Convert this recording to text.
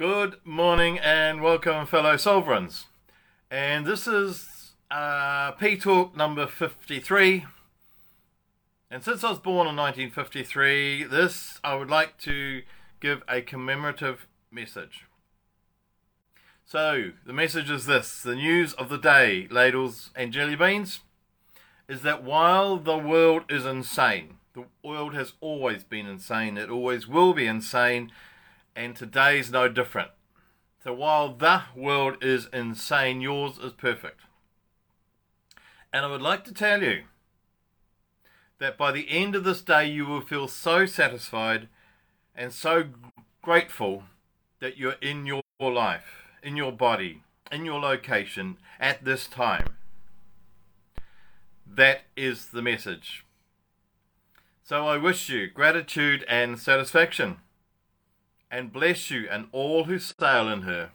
Good morning and welcome, fellow sovereigns. And this is uh, P Talk number 53. And since I was born in 1953, this I would like to give a commemorative message. So, the message is this the news of the day, ladles and jelly beans, is that while the world is insane, the world has always been insane, it always will be insane and today's no different. So while the world is insane, yours is perfect. And I would like to tell you that by the end of this day, you will feel so satisfied and so grateful that you're in your life, in your body, in your location at this time. That is the message. So I wish you gratitude and satisfaction and bless you and all who sail in her.